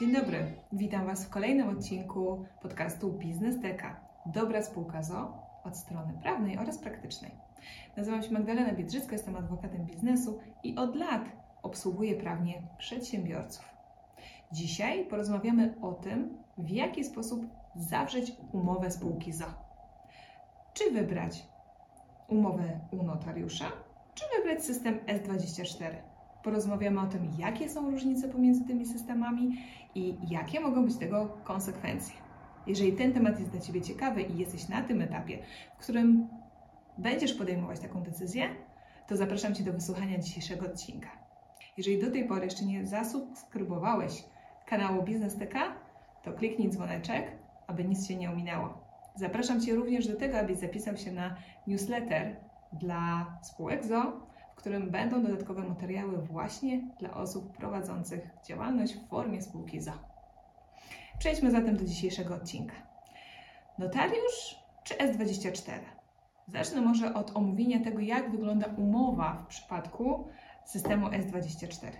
Dzień dobry, witam Was w kolejnym odcinku podcastu Biznes Deka. Dobra spółka ZO od strony prawnej oraz praktycznej. Nazywam się Magdalena Biedrzycka, jestem adwokatem biznesu i od lat obsługuję prawnie przedsiębiorców. Dzisiaj porozmawiamy o tym, w jaki sposób zawrzeć umowę spółki ZO. Czy wybrać umowę u notariusza, czy wybrać system S24? Porozmawiamy o tym, jakie są różnice pomiędzy tymi systemami i jakie mogą być tego konsekwencje. Jeżeli ten temat jest dla Ciebie ciekawy i jesteś na tym etapie, w którym będziesz podejmować taką decyzję, to zapraszam Cię do wysłuchania dzisiejszego odcinka. Jeżeli do tej pory jeszcze nie zasubskrybowałeś kanału Biznes TK, to kliknij dzwoneczek, aby nic się nie ominęło. Zapraszam Cię również do tego, abyś zapisał się na newsletter dla spółek ZO, którym będą dodatkowe materiały właśnie dla osób prowadzących działalność w formie spółki ZO. Przejdźmy zatem do dzisiejszego odcinka. Notariusz czy S24? Zacznę może od omówienia tego, jak wygląda umowa w przypadku systemu S24.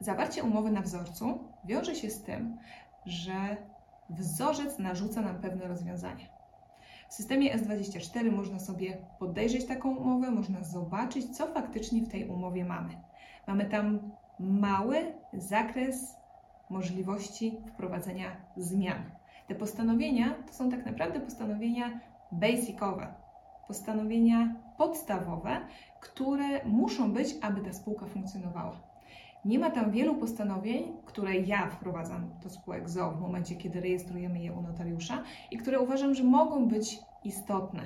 Zawarcie umowy na wzorcu wiąże się z tym, że wzorzec narzuca nam pewne rozwiązania. W systemie S24 można sobie podejrzeć taką umowę, można zobaczyć, co faktycznie w tej umowie mamy. Mamy tam mały zakres możliwości wprowadzenia zmian. Te postanowienia to są tak naprawdę postanowienia basicowe, postanowienia podstawowe, które muszą być, aby ta spółka funkcjonowała. Nie ma tam wielu postanowień, które ja wprowadzam do spółek ZO w momencie, kiedy rejestrujemy je u notariusza i które uważam, że mogą być istotne.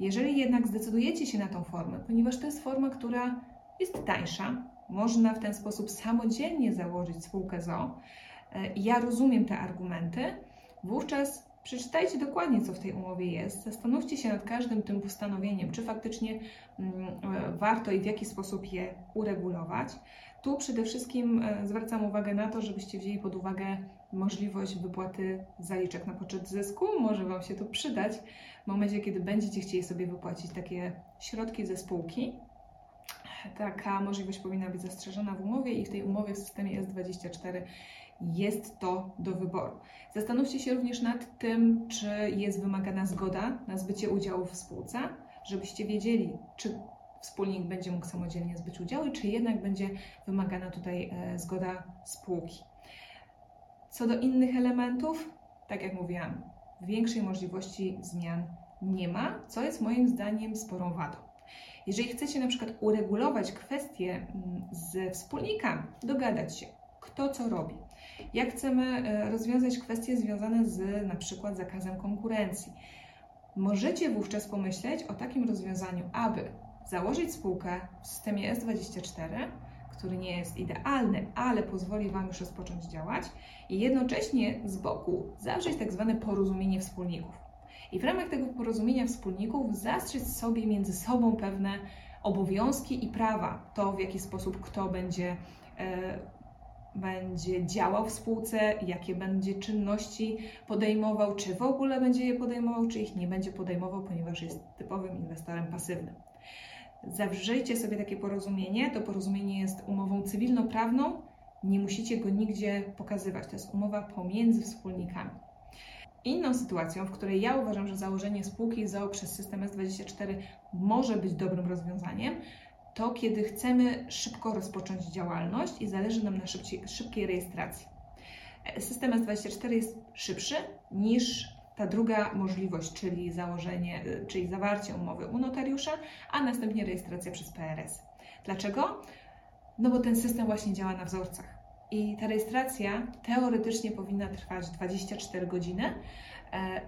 Jeżeli jednak zdecydujecie się na tą formę, ponieważ to jest forma, która jest tańsza, można w ten sposób samodzielnie założyć spółkę ZO, ja rozumiem te argumenty, wówczas przeczytajcie dokładnie, co w tej umowie jest, zastanówcie się nad każdym tym postanowieniem, czy faktycznie warto i w jaki sposób je uregulować. Tu przede wszystkim zwracam uwagę na to, żebyście wzięli pod uwagę możliwość wypłaty zaliczek na poczet zysku. Może Wam się to przydać w momencie, kiedy będziecie chcieli sobie wypłacić takie środki ze spółki. Taka możliwość powinna być zastrzeżona w umowie i w tej umowie w systemie S24 jest to do wyboru. Zastanówcie się również nad tym, czy jest wymagana zgoda na zbycie udziału w spółce, żebyście wiedzieli, czy wspólnik będzie mógł samodzielnie zbyć udziały, czy jednak będzie wymagana tutaj zgoda spółki. Co do innych elementów, tak jak mówiłam, większej możliwości zmian nie ma, co jest moim zdaniem sporą wadą. Jeżeli chcecie na przykład uregulować kwestie ze wspólnikami, dogadać się, kto co robi, jak chcemy rozwiązać kwestie związane z na przykład zakazem konkurencji, możecie wówczas pomyśleć o takim rozwiązaniu, aby założyć spółkę w systemie S24, który nie jest idealny, ale pozwoli Wam już rozpocząć działać i jednocześnie z boku zawrzeć tak zwane porozumienie wspólników. I w ramach tego porozumienia wspólników zastrzec sobie między sobą pewne obowiązki i prawa. To, w jaki sposób kto będzie, e, będzie działał w spółce, jakie będzie czynności podejmował, czy w ogóle będzie je podejmował, czy ich nie będzie podejmował, ponieważ jest typowym inwestorem pasywnym. Zawrzyjcie sobie takie porozumienie. To porozumienie jest umową cywilnoprawną. Nie musicie go nigdzie pokazywać. To jest umowa pomiędzy wspólnikami. Inną sytuacją, w której ja uważam, że założenie spółki ZOO przez system S24 może być dobrym rozwiązaniem, to kiedy chcemy szybko rozpocząć działalność i zależy nam na szybciej, szybkiej rejestracji. System S24 jest szybszy niż ta druga możliwość, czyli założenie, czyli zawarcie umowy u notariusza, a następnie rejestracja przez PRS. Dlaczego? No bo ten system właśnie działa na wzorcach. I ta rejestracja teoretycznie powinna trwać 24 godziny.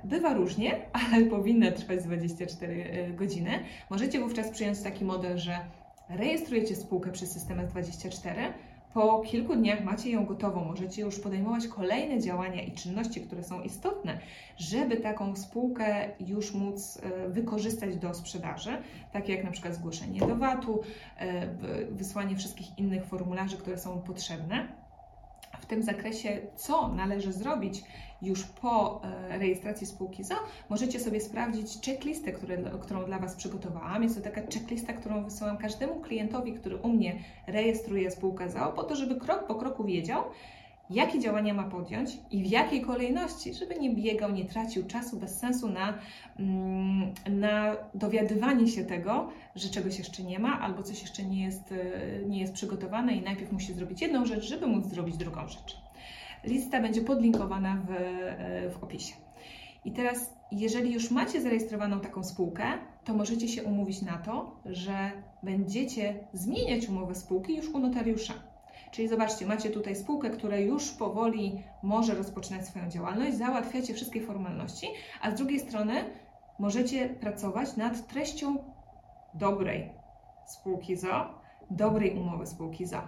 Bywa różnie, ale powinna trwać 24 godziny. Możecie wówczas przyjąć taki model, że rejestrujecie spółkę przez system S24, po kilku dniach macie ją gotową, możecie już podejmować kolejne działania i czynności, które są istotne, żeby taką spółkę już móc wykorzystać do sprzedaży, takie jak na przykład zgłoszenie do VAT-u, wysłanie wszystkich innych formularzy, które są potrzebne. W tym zakresie, co należy zrobić już po rejestracji spółki ZO, możecie sobie sprawdzić checklistę, które, którą dla Was przygotowałam. Jest to taka checklista, którą wysyłam każdemu klientowi, który u mnie rejestruje spółkę ZO, po to, żeby krok po kroku wiedział, jakie działania ma podjąć i w jakiej kolejności, żeby nie biegał, nie tracił czasu bez sensu na, mm, na dowiadywanie się tego, że czegoś jeszcze nie ma albo coś jeszcze nie jest, e, nie jest przygotowane i najpierw musi zrobić jedną rzecz, żeby móc zrobić drugą rzecz. Lista będzie podlinkowana w, e, w opisie. I teraz, jeżeli już macie zarejestrowaną taką spółkę, to możecie się umówić na to, że będziecie zmieniać umowę spółki już u notariusza. Czyli zobaczcie, macie tutaj spółkę, która już powoli może rozpoczynać swoją działalność, załatwiacie wszystkie formalności, a z drugiej strony możecie pracować nad treścią dobrej spółki ZO, dobrej umowy spółki ZO.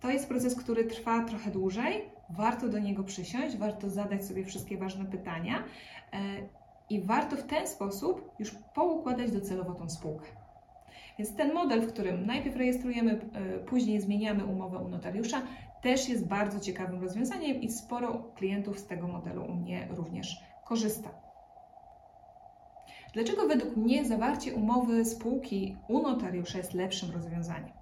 To jest proces, który trwa trochę dłużej. Warto do niego przysiąść, warto zadać sobie wszystkie ważne pytania e, i warto w ten sposób już poukładać docelowo tą spółkę. Więc ten model, w którym najpierw rejestrujemy, e, później zmieniamy umowę u notariusza, też jest bardzo ciekawym rozwiązaniem i sporo klientów z tego modelu u mnie również korzysta. Dlaczego według mnie zawarcie umowy spółki u notariusza jest lepszym rozwiązaniem?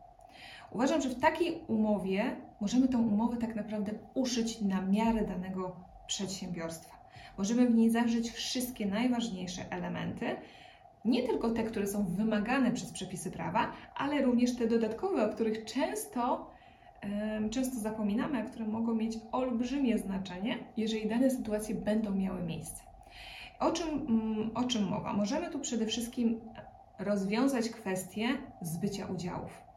Uważam, że w takiej umowie możemy tą umowę tak naprawdę uszyć na miarę danego przedsiębiorstwa. Możemy w niej zawrzeć wszystkie najważniejsze elementy, nie tylko te, które są wymagane przez przepisy prawa, ale również te dodatkowe, o których często, często zapominamy, a które mogą mieć olbrzymie znaczenie, jeżeli dane sytuacje będą miały miejsce. O czym, mm, o czym mowa? Możemy tu przede wszystkim rozwiązać kwestię zbycia udziałów.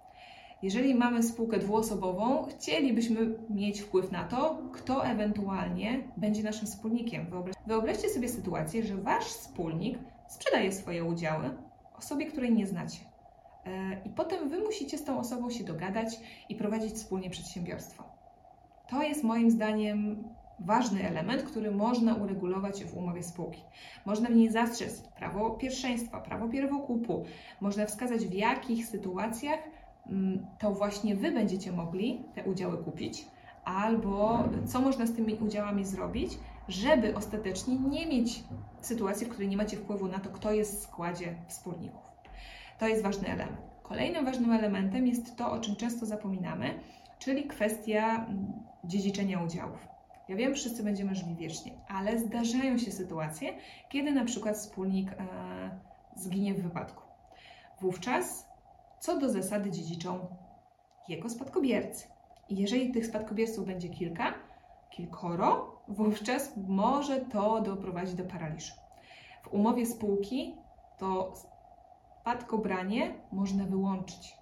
Jeżeli mamy spółkę dwuosobową, chcielibyśmy mieć wpływ na to, kto ewentualnie będzie naszym wspólnikiem. Wyobraźcie sobie sytuację, że wasz wspólnik sprzedaje swoje udziały osobie, której nie znacie. E, I potem wy musicie z tą osobą się dogadać i prowadzić wspólnie przedsiębiorstwo. To jest moim zdaniem ważny element, który można uregulować w umowie spółki. Można w niej zastrzec prawo pierwszeństwa, prawo pierwokupu, można wskazać w jakich sytuacjach mm, to właśnie Wy będziecie mogli te udziały kupić, albo co można z tymi udziałami zrobić, żeby ostatecznie nie mieć sytuacji, w której nie macie wpływu na to, kto jest w składzie wspólników. To jest ważny element. Kolejnym ważnym elementem jest to, o czym często zapominamy, czyli kwestia mm, dziedziczenia udziałów. Ja wiem, wszyscy będziemy żyli wiecznie, ale zdarzają się sytuacje, kiedy na przykład wspólnik e, zginie w wypadku. Wówczas, co do zasady, dziedziczą jego spadkobiercy. I jeżeli tych spadkobierców będzie kilka, kilkoro, wówczas może to doprowadzić do paraliżu. W umowie spółki to spadkobranie można wyłączyć.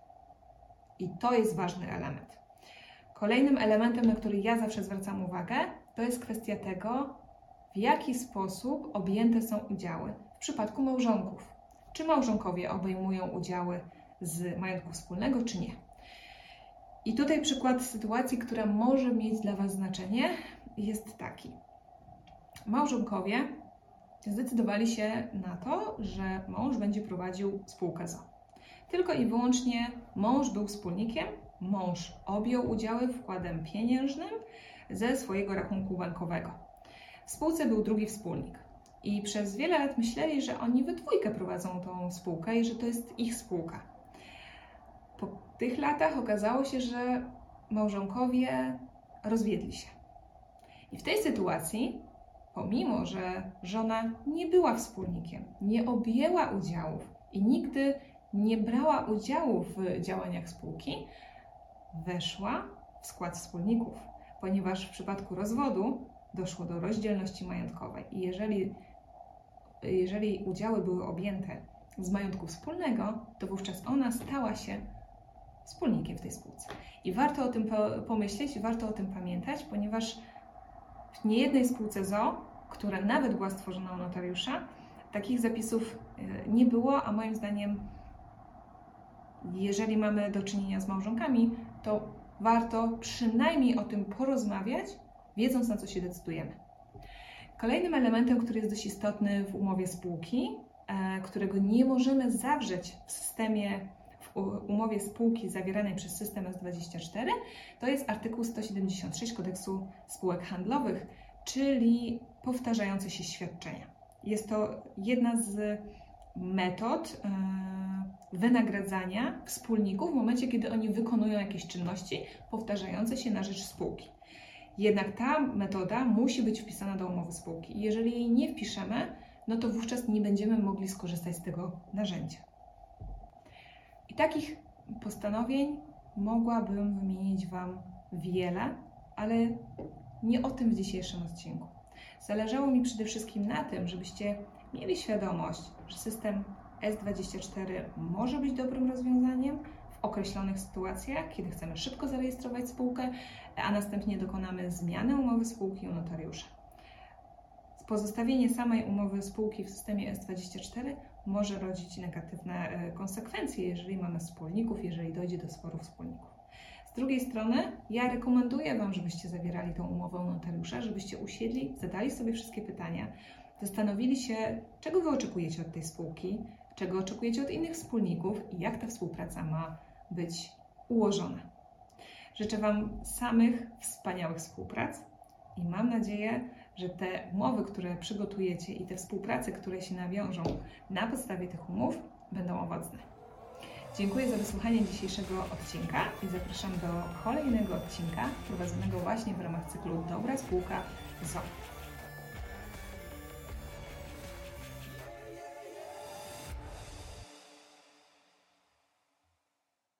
I to jest ważny element. Kolejnym elementem, na który ja zawsze zwracam uwagę, to jest kwestia tego, w jaki sposób objęte są udziały w przypadku małżonków. Czy małżonkowie obejmują udziały z majątku wspólnego, czy nie. I tutaj przykład sytuacji, która może mieć dla Was znaczenie, jest taki. Małżonkowie zdecydowali się na to, że mąż będzie prowadził spółkę ZO. Tylko i wyłącznie mąż był wspólnikiem, mąż objął udziały wkładem pieniężnym ze swojego rachunku bankowego. W spółce był drugi wspólnik. I przez wiele lat myśleli, że oni we dwójkę prowadzą tą spółkę i że to jest ich spółka. Po tych latach okazało się, że małżonkowie rozwiedli się. I w tej sytuacji, pomimo że żona nie była wspólnikiem, nie objęła udziałów i nigdy nie brała udziału w działaniach spółki, weszła w skład wspólników, ponieważ w przypadku rozwodu doszło do rozdzielności majątkowej i jeżeli, jeżeli udziały były objęte z majątku wspólnego, to wówczas ona stała się wspólnikiem w tej spółce. I warto o tym pomyśleć, warto o tym pamiętać, ponieważ w niejednej spółce ZO, która nawet była stworzona u notariusza, takich zapisów e, nie było, a moim zdaniem, jeżeli mamy do czynienia z małżonkami, to warto przynajmniej o tym porozmawiać, wiedząc na co się decydujemy. Kolejnym elementem, który jest dość istotny w umowie spółki, e, którego nie możemy zawrzeć w systemie umowie spółki zawieranej przez system S24, to jest artykuł 176 kodeksu spółek handlowych, czyli powtarzające się świadczenia. Jest to jedna z metod e, wynagradzania wspólników w momencie, kiedy oni wykonują jakieś czynności powtarzające się na rzecz spółki. Jednak ta metoda musi być wpisana do umowy spółki. Jeżeli jej nie wpiszemy, no to wówczas nie będziemy mogli skorzystać z tego narzędzia. I takich postanowień mogłabym wymienić Wam wiele, ale nie o tym w dzisiejszym odcinku. Zależało mi przede wszystkim na tym, żebyście mieli świadomość, że system S24 może być dobrym rozwiązaniem w określonych sytuacjach, kiedy chcemy szybko zarejestrować spółkę, a następnie dokonamy zmiany umowy spółki u notariusza. Pozostawienie samej umowy spółki w systemie S24 może rodzić negatywne e, konsekwencje, jeżeli mamy wspólników, jeżeli dojdzie do sporów wspólników. Z drugiej strony, ja rekomenduję Wam, żebyście zawierali tą umowę u notariusza, żebyście usiedli, zadali sobie wszystkie pytania, zastanowili się, czego Wy oczekujecie od tej spółki, czego oczekujecie od innych wspólników i jak ta współpraca ma być ułożona. Życzę Wam samych wspaniałych współprac i mam nadzieję, że te umowy, które przygotujecie i te współprace, które się nawiążą na podstawie tych umów, będą owocne. Dziękuję za wysłuchanie dzisiejszego odcinka i zapraszam do kolejnego odcinka prowadzonego właśnie w ramach cyklu Dobra Spółka ZO.